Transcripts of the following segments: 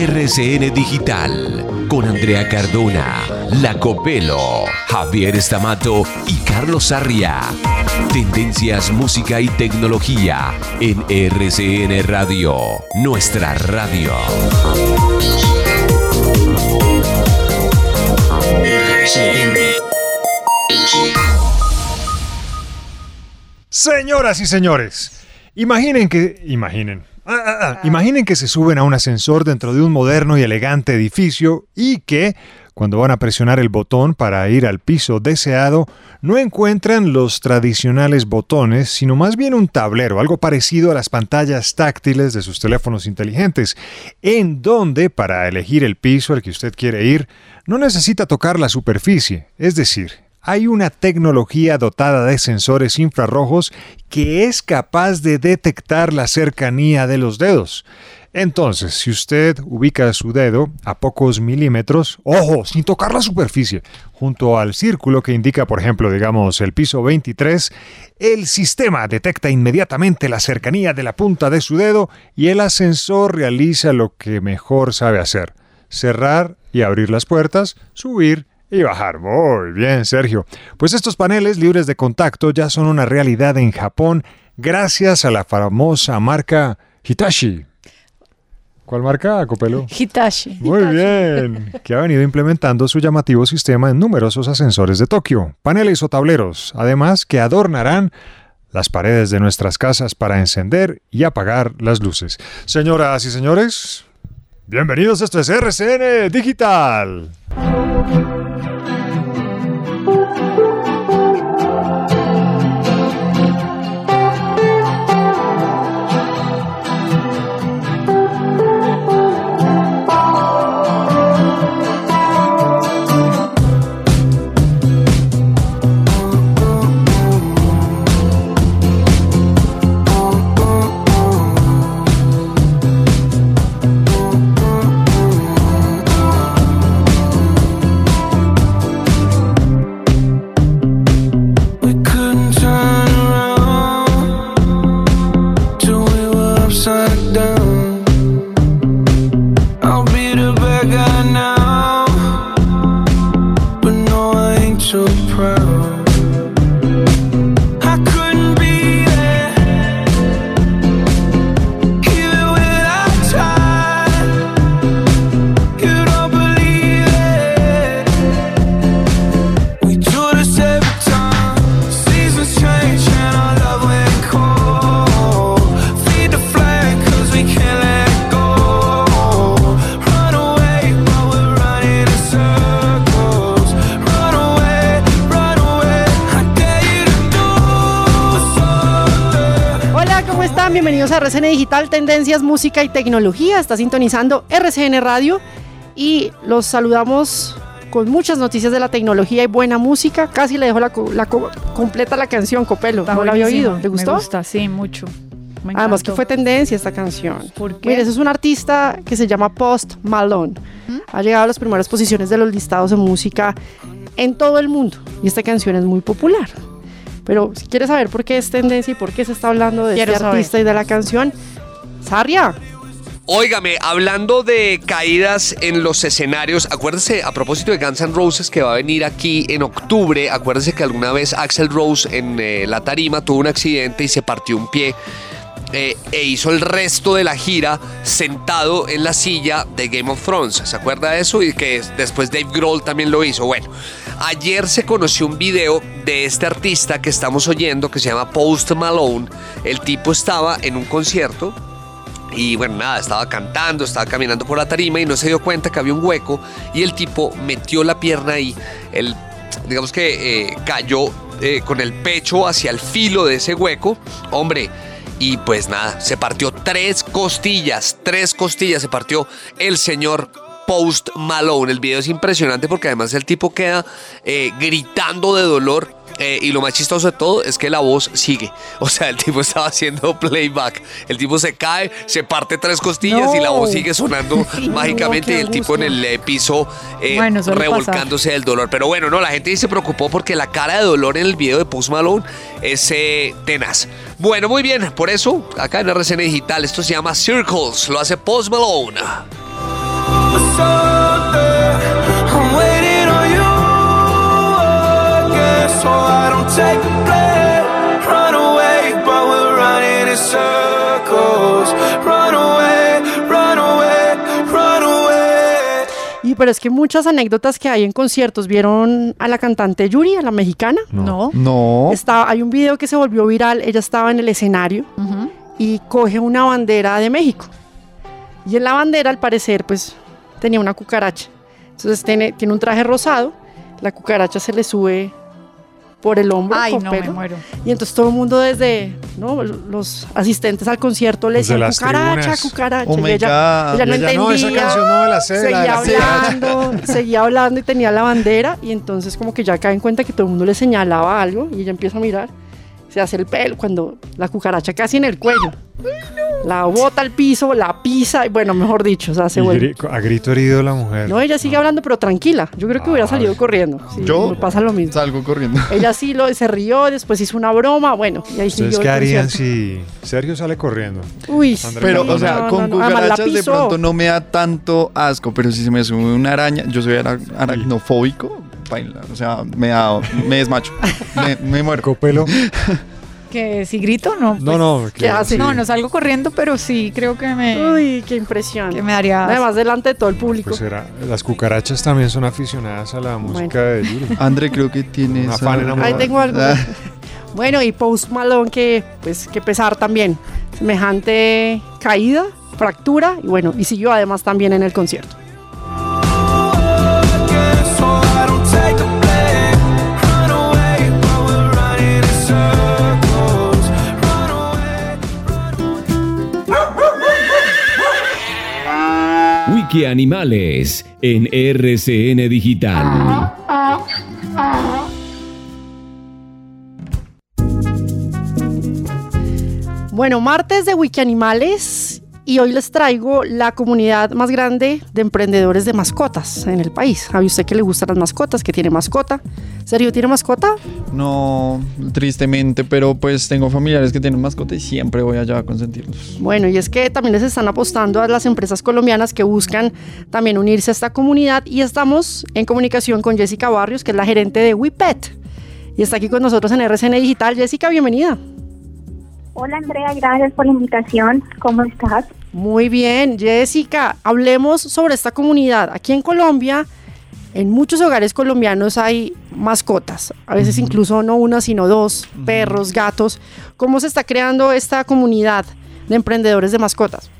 RCN Digital con Andrea Cardona, Lacopelo, Javier Estamato y Carlos Sarria. Tendencias, música y tecnología en RCN Radio, nuestra radio. Señoras y señores, imaginen que... Imaginen. Ah, ah, ah, Imaginen que se suben a un ascensor dentro de un moderno y elegante edificio y que, cuando van a presionar el botón para ir al piso deseado, no encuentran los tradicionales botones, sino más bien un tablero, algo parecido a las pantallas táctiles de sus teléfonos inteligentes, en donde, para elegir el piso al que usted quiere ir, no necesita tocar la superficie, es decir, hay una tecnología dotada de sensores infrarrojos que es capaz de detectar la cercanía de los dedos. Entonces, si usted ubica su dedo a pocos milímetros, ojo, sin tocar la superficie, junto al círculo que indica, por ejemplo, digamos, el piso 23, el sistema detecta inmediatamente la cercanía de la punta de su dedo y el ascensor realiza lo que mejor sabe hacer, cerrar y abrir las puertas, subir y bajar. Muy bien, Sergio. Pues estos paneles libres de contacto ya son una realidad en Japón gracias a la famosa marca Hitachi. ¿Cuál marca, Copelo? Hitachi. Muy bien, que ha venido implementando su llamativo sistema en numerosos ascensores de Tokio, paneles o tableros, además que adornarán las paredes de nuestras casas para encender y apagar las luces. Señoras y señores, bienvenidos a esto es RCN Digital. thank you Bienvenidos a RCN Digital, Tendencias, Música y Tecnología. Está sintonizando RCN Radio y los saludamos con muchas noticias de la tecnología y buena música. Casi le dejo la, la co- completa la canción, Copelo. Está no la había oído. ¿Le gustó? Me gusta, sí, mucho. Me Además que fue tendencia esta canción. ¿Por qué? Ese es un artista que se llama Post Malone. ¿Mm? Ha llegado a las primeras posiciones de los listados de música en todo el mundo. Y esta canción es muy popular. Pero si quieres saber por qué es tendencia y por qué se está hablando de Quiero este saber. artista y de la canción, Sarria, Óigame, hablando de caídas en los escenarios, acuérdese a propósito de Guns N' Roses que va a venir aquí en octubre, acuérdese que alguna vez Axel Rose en eh, la tarima tuvo un accidente y se partió un pie eh, e hizo el resto de la gira sentado en la silla de Game of Thrones. ¿Se acuerda de eso? Y que después Dave Grohl también lo hizo. Bueno, ayer se conoció un video de este artista que estamos oyendo que se llama Post Malone. El tipo estaba en un concierto y bueno, nada, estaba cantando, estaba caminando por la tarima y no se dio cuenta que había un hueco y el tipo metió la pierna ahí. El, digamos que eh, cayó eh, con el pecho hacia el filo de ese hueco. Hombre, y pues nada, se partió tres costillas, tres costillas se partió el señor Post Malone. El video es impresionante porque además el tipo queda eh, gritando de dolor. eh, y lo más chistoso de todo es que la voz sigue. O sea, el tipo estaba haciendo playback. El tipo se cae, se parte tres costillas y la voz sigue sonando mágicamente. y el tipo en el eh, piso Bueno, revolcándose del dolor. Pero bueno, no, la gente se preocupó porque la cara de dolor en el video de Post Malone es eh, tenaz. Bueno, muy bien, por eso, acá en RCN Digital, esto se llama Circles, lo hace Post Malone. Y pero es que muchas anécdotas que hay en conciertos, ¿vieron a la cantante Yuri, a la mexicana? No. No. Está, hay un video que se volvió viral, ella estaba en el escenario y coge una bandera de México. Y en la bandera, al parecer, pues tenía una cucaracha. Entonces tiene, tiene un traje rosado, la cucaracha se le sube por el hombro. Ay, con no, me pelo, muero. Y entonces todo el mundo desde, ¿no? Los asistentes al concierto le de decían cucaracha, tribunas. cucaracha. Oh y ella, no entendía. no, esa canción no me la sé, la de Seguía la hablando, seguía hablando y tenía la bandera. Y entonces como que ya cae en cuenta que todo el mundo le señalaba algo y ella empieza a mirar. Se hace el pelo cuando la cucaracha casi en el cuello. La bota al piso, la pisa, y bueno, mejor dicho, o sea, se vuelve. a grito herido la mujer. No, ella sigue hablando, pero tranquila. Yo creo que hubiera Ah, salido corriendo. Sí, Yo pasa lo mismo. Salgo corriendo. Ella sí lo, se rió, después hizo una broma, bueno, y ahí ¿Ustedes qué harían si Sergio sale corriendo? Uy, Andrés Pero, sí, o sea, no, con no, no. Cucarachas de pronto no me da tanto asco, pero si se me sube una araña, yo soy ara- aracnofóbico, o sea, me da, me desmacho, me, me muero. ¿Copelo? Que si grito, no. No, pues, no. ¿qué hace? No, no salgo corriendo, pero sí creo que me, Uy, qué impresión. que me daría. Además, delante de todo el público. Pues era, las cucarachas también son aficionadas a la música de Yuri. André creo que tiene Una esa- fan enamorada. Ahí tengo algo. Ah, Bueno, y Post Malone, que pues que pesar también. Semejante caída, fractura, y bueno, y siguió además también en el concierto. Wiki Animales en RCN Digital. Bueno, martes de Wiki Animales y hoy les traigo la comunidad más grande de emprendedores de mascotas en el país. ¿Sabe usted que le gustan las mascotas, que tiene mascota? ¿Serio tiene mascota? No, tristemente, pero pues tengo familiares que tienen mascota y siempre voy allá a consentirlos. Bueno, y es que también les están apostando a las empresas colombianas que buscan también unirse a esta comunidad y estamos en comunicación con Jessica Barrios, que es la gerente de WePet. Y está aquí con nosotros en RCN Digital. Jessica, bienvenida. Hola Andrea, gracias por la invitación. ¿Cómo estás? Muy bien, Jessica, hablemos sobre esta comunidad. Aquí en Colombia, en muchos hogares colombianos hay mascotas, a veces incluso no una, sino dos, perros, gatos. ¿Cómo se está creando esta comunidad de emprendedores de mascotas?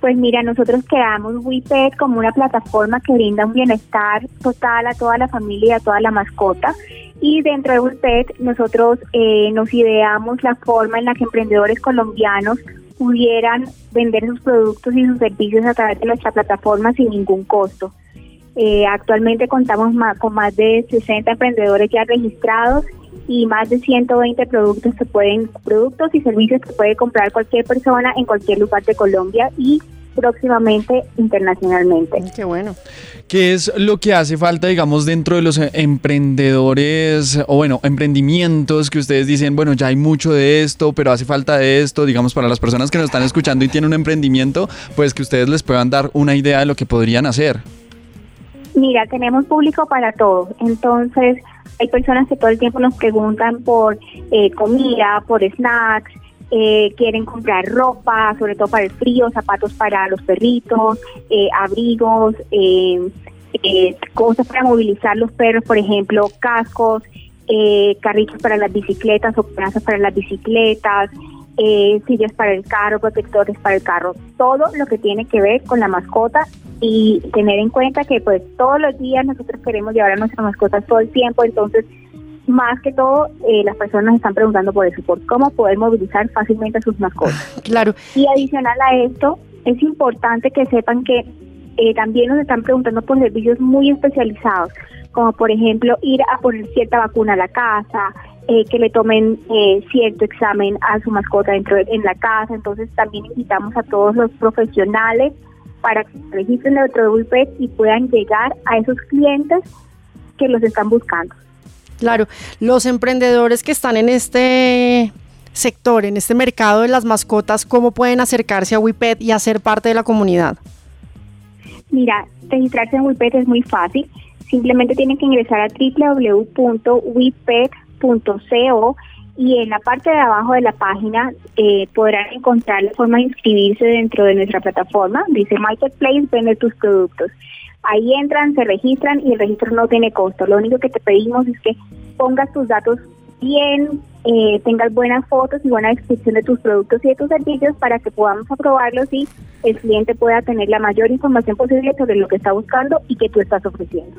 Pues mira, nosotros creamos WePet como una plataforma que brinda un bienestar total a toda la familia y a toda la mascota. Y dentro de WePet nosotros eh, nos ideamos la forma en la que emprendedores colombianos pudieran vender sus productos y sus servicios a través de nuestra plataforma sin ningún costo. Eh, actualmente contamos ma- con más de 60 emprendedores ya registrados y más de 120 productos que pueden productos y servicios que puede comprar cualquier persona en cualquier lugar de Colombia y próximamente internacionalmente. Qué bueno. ¿Qué es lo que hace falta, digamos, dentro de los emprendedores o, bueno, emprendimientos que ustedes dicen, bueno, ya hay mucho de esto, pero hace falta de esto, digamos, para las personas que nos están escuchando y tienen un emprendimiento, pues que ustedes les puedan dar una idea de lo que podrían hacer? Mira, tenemos público para todo. Entonces, hay personas que todo el tiempo nos preguntan por eh, comida, por snacks, eh, quieren comprar ropa, sobre todo para el frío, zapatos para los perritos, eh, abrigos, eh, eh, cosas para movilizar los perros, por ejemplo, cascos, eh, carritos para las bicicletas o plazas para las bicicletas, sillas para el carro, protectores para el carro, todo lo que tiene que ver con la mascota y tener en cuenta que pues todos los días nosotros queremos llevar a nuestras mascotas todo el tiempo, entonces más que todo eh, las personas están preguntando por eso, por cómo poder movilizar fácilmente a sus mascotas. Claro. Y adicional a esto, es importante que sepan que eh, también nos están preguntando por servicios muy especializados, como por ejemplo ir a poner cierta vacuna a la casa, eh, que le tomen eh, cierto examen a su mascota dentro de, en la casa. Entonces también invitamos a todos los profesionales para que registren dentro de y puedan llegar a esos clientes que los están buscando. Claro, los emprendedores que están en este sector, en este mercado de las mascotas, ¿cómo pueden acercarse a WIPET y hacer parte de la comunidad? Mira, registrarse en WIPET es muy fácil. Simplemente tienen que ingresar a www.wipet.co y en la parte de abajo de la página eh, podrán encontrar la forma de inscribirse dentro de nuestra plataforma. Dice Marketplace, vende tus productos. Ahí entran, se registran y el registro no tiene costo. Lo único que te pedimos es que pongas tus datos bien, eh, tengas buenas fotos y buena descripción de tus productos y de tus servicios para que podamos aprobarlos y el cliente pueda tener la mayor información posible sobre lo que está buscando y que tú estás ofreciendo.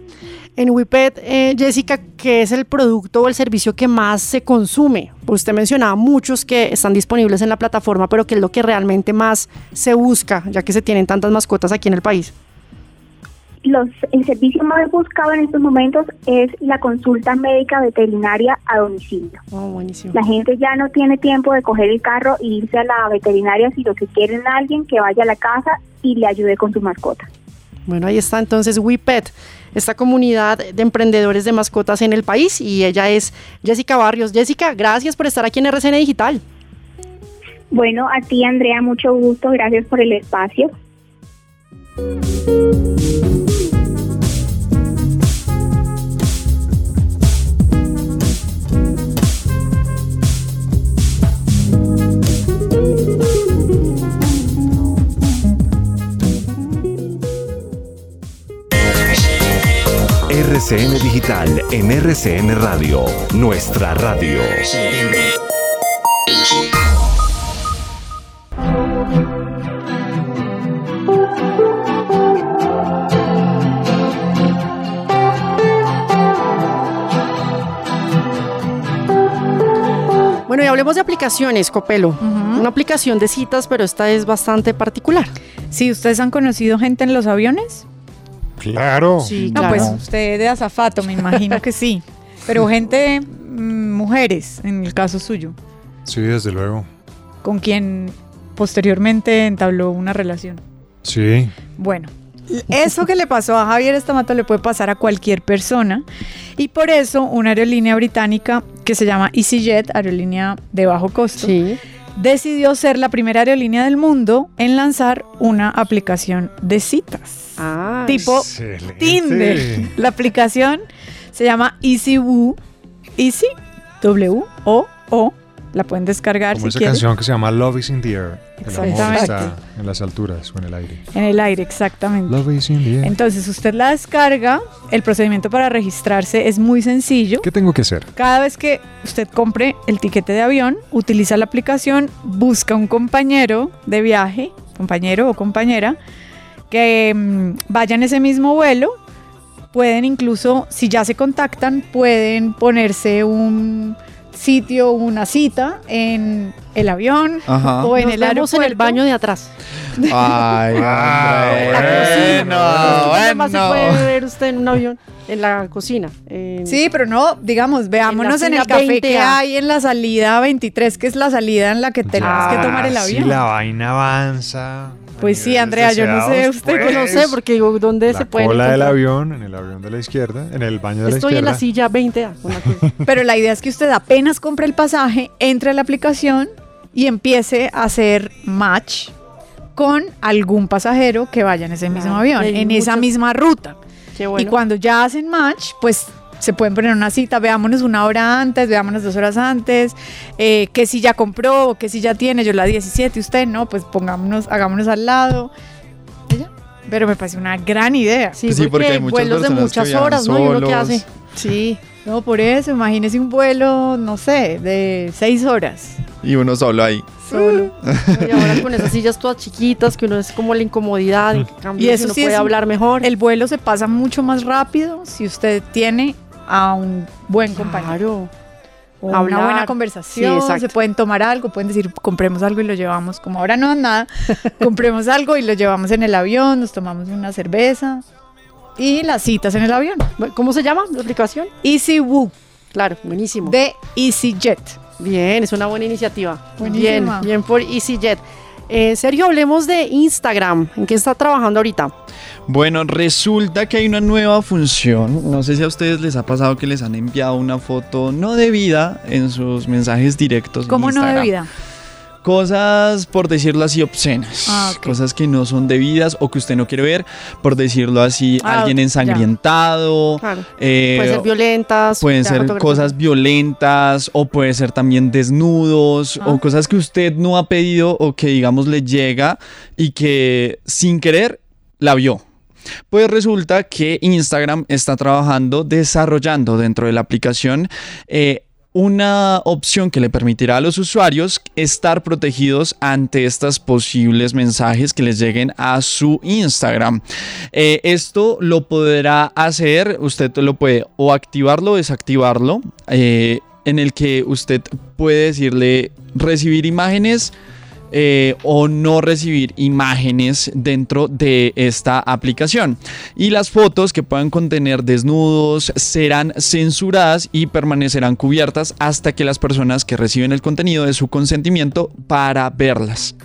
En WIPET, eh, Jessica, ¿qué es el producto o el servicio que más se consume? Usted mencionaba muchos que están disponibles en la plataforma, pero ¿qué es lo que realmente más se busca, ya que se tienen tantas mascotas aquí en el país? Los, el servicio más buscado en estos momentos es la consulta médica veterinaria a domicilio. Oh, buenísimo. La gente ya no tiene tiempo de coger el carro e irse a la veterinaria, si lo que quieren es alguien que vaya a la casa y le ayude con su mascota. Bueno, ahí está entonces WePet, esta comunidad de emprendedores de mascotas en el país y ella es Jessica Barrios. Jessica, gracias por estar aquí en RCN Digital. Bueno, a ti Andrea, mucho gusto, gracias por el espacio. RCN Digital en RCN Radio, nuestra radio. Bueno, y hablemos de aplicaciones, Copelo. Una aplicación de citas, pero esta es bastante particular. Sí, ¿ustedes han conocido gente en los aviones? Claro. Sí, No, claro. pues usted de azafato, me imagino que sí. Pero gente, mm, mujeres, en el caso suyo, Sí, desde luego. con quien posteriormente entabló una relación. Sí. Bueno, eso que le pasó a Javier Estamato le puede pasar a cualquier persona y por eso una aerolínea británica que se llama EasyJet, aerolínea de bajo costo, Sí. Decidió ser la primera aerolínea del mundo en lanzar una aplicación de citas. Ah, tipo Excelente. Tinder. La aplicación se llama EasyWoo. Easy, W, O, O. La pueden descargar Como si esa quieren. canción que se llama Love is in the air. El amor está en las alturas o en el aire. En el aire, exactamente. Love is in the air. Entonces usted la descarga, el procedimiento para registrarse es muy sencillo. ¿Qué tengo que hacer? Cada vez que usted compre el tiquete de avión, utiliza la aplicación, busca un compañero de viaje, compañero o compañera, que mm, vaya en ese mismo vuelo. Pueden incluso, si ya se contactan, pueden ponerse un sitio, una cita en el avión Ajá. o en Nos el vemos en el aeropuerto. baño de atrás. Ay, hombre, ¿Dónde más se puede bueno. ver usted en un avión? En la cocina. en- Sí, pero no, digamos, veámonos en, fila el café que 20A. hay en la salida 23, que es la salida en la que tenemos que tomar el Ah, avión. Sí, la vaina avanza. Pues sí, Andrea, yo no sé, usted pues. no sé, porque digo, ¿dónde la se puede cola del encontrar? avión, en el avión de la izquierda, en el baño de Estoy la en la izquierda. silla 20A. una cosa. Pero la idea es que usted apenas compre el pasaje, entre a la aplicación y empiece a hacer match con algún pasajero que vaya en ese mismo Claro, avión, en esa misma ruta. Qué bueno. Y cuando ya hacen match, pues se pueden poner una cita, veámonos una hora antes, veámonos dos horas antes, eh, que si ya compró, que si ya tiene, yo la 17, usted no, pues pongámonos, hagámonos al lado. Pero me parece una gran idea. Sí, Sí, porque porque, hay vuelos de muchas horas, ¿no? ¿Y uno qué solos. hace? Sí. No, por eso, imagínese un vuelo, no sé, de seis horas. Y uno solo ahí. Solo. Y ahora con esas sillas todas chiquitas, que uno es como la incomodidad, en cambio Y eso uno sí puede es hablar mejor. El vuelo se pasa mucho más rápido si usted tiene a un buen compañero. O una Hablar. buena conversación, se pueden tomar algo, pueden decir, compremos algo y lo llevamos, como ahora no nada, compremos algo y lo llevamos en el avión, nos tomamos una cerveza y las citas en el avión. ¿Cómo se llama la aplicación? EasyWoo. Claro, buenísimo. De EasyJet. Bien, es una buena iniciativa. Buenísima. Bien, bien por EasyJet. Eh, Sergio, hablemos de Instagram. ¿En qué está trabajando ahorita? Bueno, resulta que hay una nueva función. No sé si a ustedes les ha pasado que les han enviado una foto no debida en sus mensajes directos. en ¿Cómo no debida? Cosas, por decirlo así, obscenas. Ah. Cosas que no son debidas o que usted no quiere ver, por decirlo así, Ah, alguien ya. ensangrentado. Claro. eh, Pueden ser violentas. Pueden ser cosas violentas o puede ser también desnudos Ah. o cosas que usted no ha pedido o que digamos le llega y que sin querer la vio. Pues resulta que Instagram está trabajando, desarrollando dentro de la aplicación eh, una opción que le permitirá a los usuarios estar protegidos ante estos posibles mensajes que les lleguen a su Instagram. Eh, esto lo podrá hacer, usted lo puede o activarlo o desactivarlo, eh, en el que usted puede decirle recibir imágenes eh, o no recibir imágenes dentro de esta aplicación. Y las fotos que puedan contener desnudos serán censuradas y permanecerán cubiertas hasta que las personas que reciben el contenido de su consentimiento para verlas.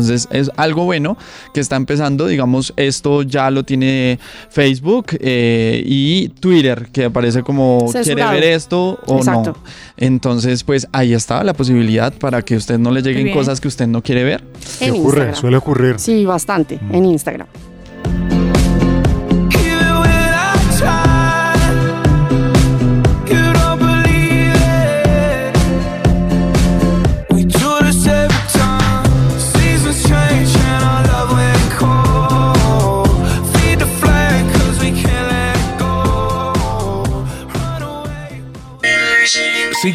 Entonces es algo bueno que está empezando, digamos, esto ya lo tiene Facebook eh, y Twitter, que aparece como quiere ver esto o Exacto. no. Entonces, pues ahí está la posibilidad para que usted no le lleguen cosas que usted no quiere ver. En Instagram. suele ocurrir. Sí, bastante, en Instagram.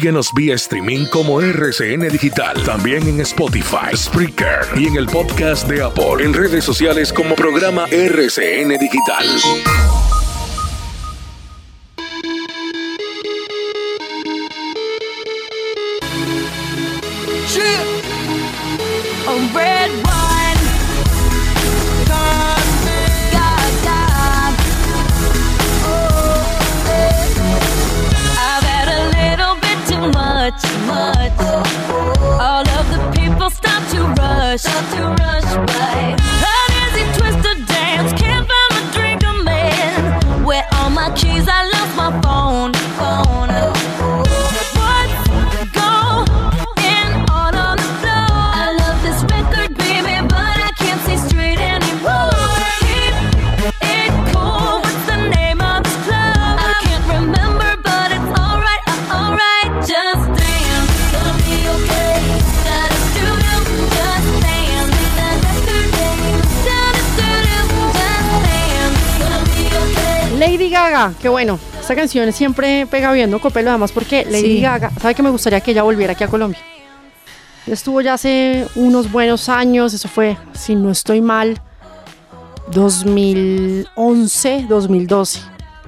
Síguenos vía streaming como RCN Digital. También en Spotify, Spreaker y en el podcast de Apple. En redes sociales como programa RCN Digital. Lady Gaga, qué bueno. Esta canción siempre pega bien, ¿no? Copelo, además porque Lady Sí. Gaga, ¿sabe que me gustaría que ella volviera aquí a Colombia? Estuvo ya hace unos buenos años, eso fue, si no estoy mal, 2011, 2012,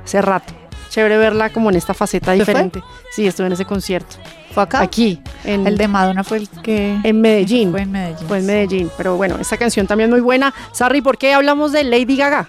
hace rato. Chévere verla como en esta faceta ¿Se fue? diferente. Sí, estuve en ese concierto. ¿Fue acá? Aquí, en, El de Madonna fue el que... en Medellín. Fue en Medellín. Fue en Medellín, pero bueno, esta canción también muy buena. Sarri, ¿por qué hablamos de Lady Gaga?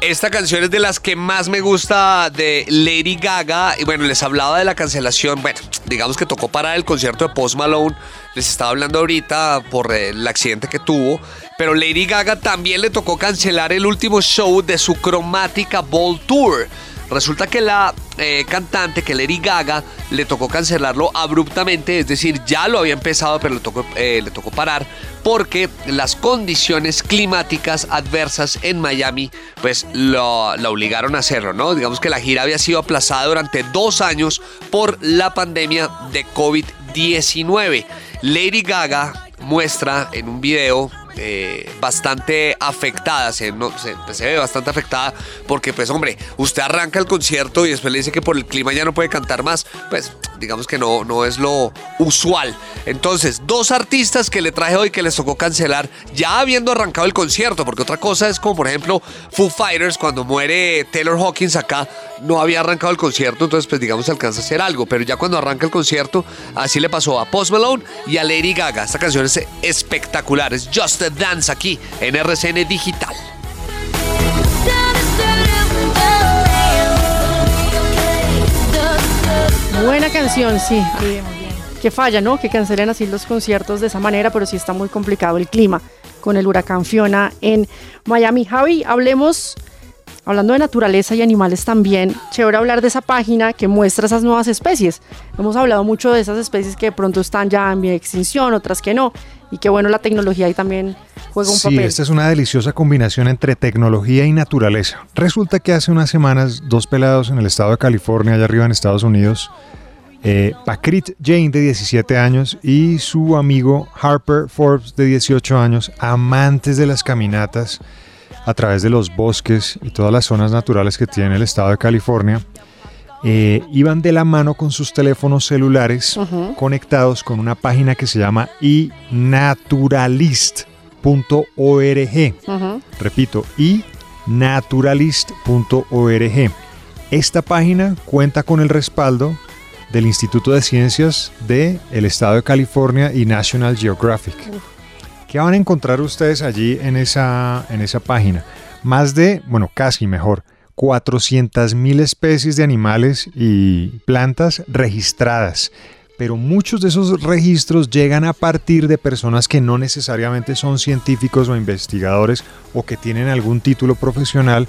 Esta canción es de las que más me gusta de Lady Gaga. Y bueno, les hablaba de la cancelación. Bueno, digamos que tocó parar el concierto de Post Malone. Les estaba hablando ahorita por eh, el accidente que tuvo. Pero Lady Gaga también le tocó cancelar el último show de su Cromática Ball Tour. Resulta que la eh, cantante, que Lady Gaga, le tocó cancelarlo abruptamente, es decir, ya lo había empezado, pero le tocó, eh, le tocó parar porque las condiciones climáticas adversas en Miami pues lo, obligaron a hacerlo, ¿no? Digamos que la gira había sido aplazada durante dos años por la pandemia de COVID-19. Lady Gaga muestra en un video eh, bastante afectada, se, no, se, ve bastante afectada porque pues hombre, usted arranca el concierto y después le dice que por el clima ya no puede cantar más, pues digamos que no, no es lo usual. Entonces, dos artistas que le traje hoy que les tocó cancelar ya habiendo arrancado el concierto, porque otra cosa es como por ejemplo Foo Fighters cuando muere Taylor Hawkins acá no había arrancado el concierto, entonces pues digamos alcanza a hacer algo, pero ya cuando arranca el concierto así le pasó a Post Malone y a Lady Gaga. Esta canción es espectacular, es Just a Dance aquí en RCN Digital. Buena canción, sí. Que falla, ¿no? Que cancelen así los conciertos de esa manera, pero sí está muy complicado el clima con el huracán Fiona en Miami. Javi, hablemos, hablando de naturaleza y animales también, chévere hablar de esa página que muestra esas nuevas especies. Hemos hablado mucho de esas especies que de pronto están ya en extinción, otras que no, y que bueno, la tecnología ahí también juega un Sí, papel. esta es una deliciosa combinación entre tecnología y naturaleza. Resulta que hace unas semanas dos pelados en el estado de California, allá arriba en Estados Unidos, eh, Pakrit Jane de 17 años y su amigo Harper Forbes de 18 años, amantes de las caminatas a través de los bosques y todas las zonas naturales que tiene el estado de California, eh, iban de la mano con sus teléfonos celulares conectados con una página que se llama inaturalist.org. Ujú. Repito, inaturalist.org. Esta página cuenta con el respaldo del Instituto de Ciencias del el Estado de California y National Geographic. ¿Qué van a encontrar ustedes allí en esa, en esa página? Más de, bueno, casi mejor, 400.000 especies de animales y plantas registradas. Pero muchos de esos registros llegan a partir de personas que no necesariamente son científicos o investigadores o que tienen algún título profesional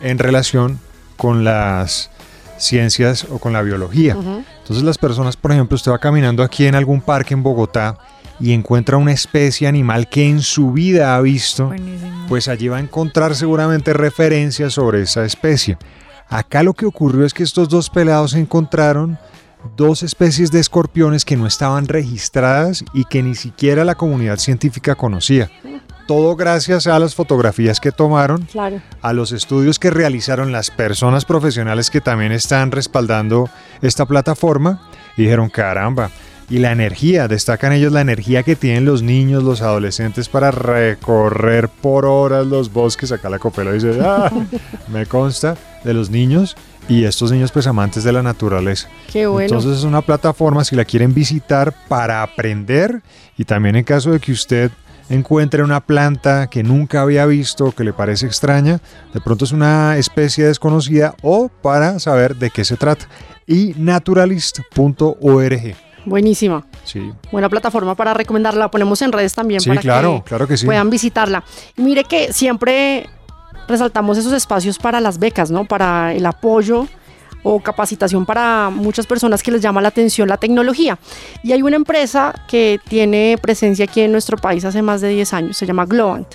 en relación con las ciencias o con la biología. Ujú. Entonces las personas, por ejemplo, usted va caminando aquí en algún parque en Bogotá y encuentra una especie animal que en su vida ha visto, pues allí va a encontrar seguramente referencias sobre esa especie. Acá lo que ocurrió es que estos dos pelados encontraron dos especies de escorpiones que no estaban registradas y que ni siquiera la comunidad científica conocía. Todo gracias a las fotografías que tomaron, Claro. a los estudios que realizaron las personas profesionales que también están respaldando esta plataforma y dijeron, caramba, y la energía, destacan ellos la energía que tienen los niños, los adolescentes para recorrer por horas los bosques. Acá la copela dice, ah, me consta, de los niños y estos niños pues amantes de la naturaleza. Qué bueno. Entonces es una plataforma si la quieren visitar para aprender y también en caso de que usted encuentre una planta que nunca había visto, que le parece extraña, de pronto es una especie desconocida o para saber de qué se trata. Y naturalist.org. Buenísima. Sí. Buena plataforma para recomendarla. La ponemos en redes también Sí, para claro, que claro que sí. puedan visitarla. Y mire que siempre resaltamos esos espacios para las becas, ¿no? Para el apoyo o capacitación para muchas personas que les llama la atención la tecnología. Y hay una empresa que tiene presencia aquí en nuestro país hace más de 10 años, se llama Globant.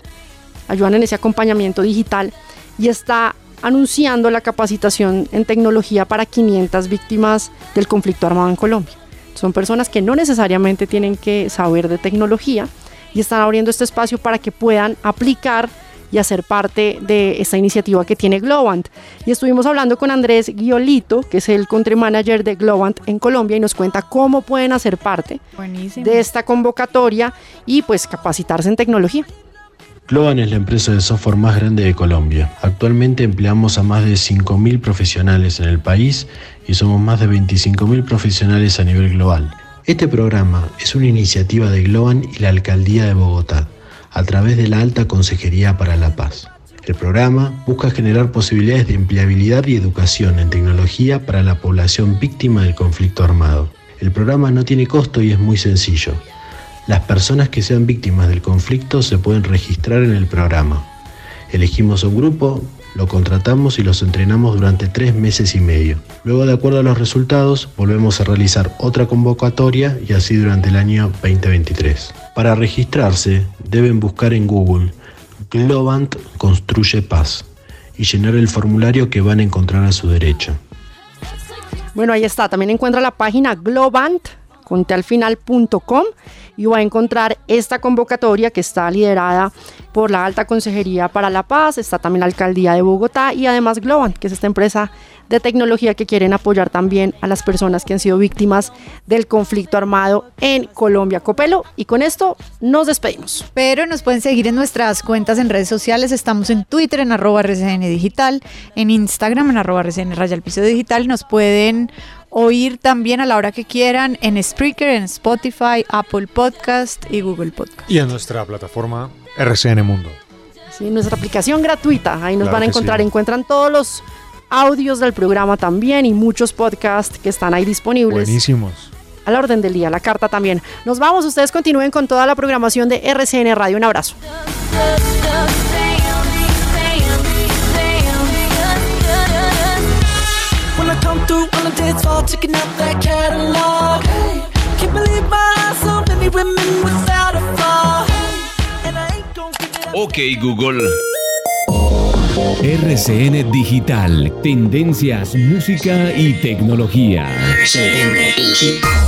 Ayudan en ese acompañamiento digital y está anunciando la capacitación en tecnología para 500 víctimas del conflicto armado en Colombia. Son personas que no necesariamente tienen que saber de tecnología y están abriendo este espacio para que puedan aplicar y hacer parte de esta iniciativa que tiene Globant. Y estuvimos hablando con Andrés Guiolito, que es el country manager de Globant en Colombia, y nos cuenta cómo pueden hacer parte Buenísimo. de esta convocatoria y pues capacitarse en tecnología. Globan es la empresa de software más grande de Colombia. Actualmente empleamos a más de 5.000 profesionales en el país y somos más de 25.000 profesionales a nivel global. Este programa es una iniciativa de Globan y la Alcaldía de Bogotá, a través de la Alta Consejería para la Paz. El programa busca generar posibilidades de empleabilidad y educación en tecnología para la población víctima del conflicto armado. El programa no tiene costo y es muy sencillo. Las personas que sean víctimas del conflicto se pueden registrar en el programa. Elegimos un grupo Lo contratamos y los entrenamos durante tres meses y medio. Luego, de acuerdo a los resultados, volvemos a realizar otra convocatoria y así durante el año 2023. Para registrarse, deben buscar en Google Globant Construye Paz y llenar el formulario que van a encontrar a su derecha. Bueno, ahí está. También encuentra la página globant y va a encontrar esta convocatoria que está liderada por la Alta Consejería para la Paz, está también la Alcaldía de Bogotá y además Globant, que es esta empresa de tecnología que quieren apoyar también a las personas que han sido víctimas del conflicto armado en Colombia. Copelo, y con esto nos despedimos. Pero nos pueden seguir en nuestras cuentas en redes sociales. Estamos en Twitter en arroba RCN Digital, en Instagram en arroba RCN Digital. Nos pueden oír también a la hora que quieran en Spreaker, en Spotify, Apple Podcast y Google Podcast. Y en nuestra plataforma RCN Mundo. Sí, nuestra aplicación gratuita, ahí nos Claro van a encontrar, sí. encuentran todos los audios del programa también y muchos podcasts que están ahí disponibles. Buenísimos. A la orden del día, la carta también. Nos vamos, ustedes continúen con toda la programación de RCN Radio. Un abrazo. On the dance floor, checking out that catalog. Hey, can't believe my eyes, so many women without a flaw. And I ain't gon' give it up. Ok Google. RCN Digital, tendencias, música y tecnología. RCN Digital.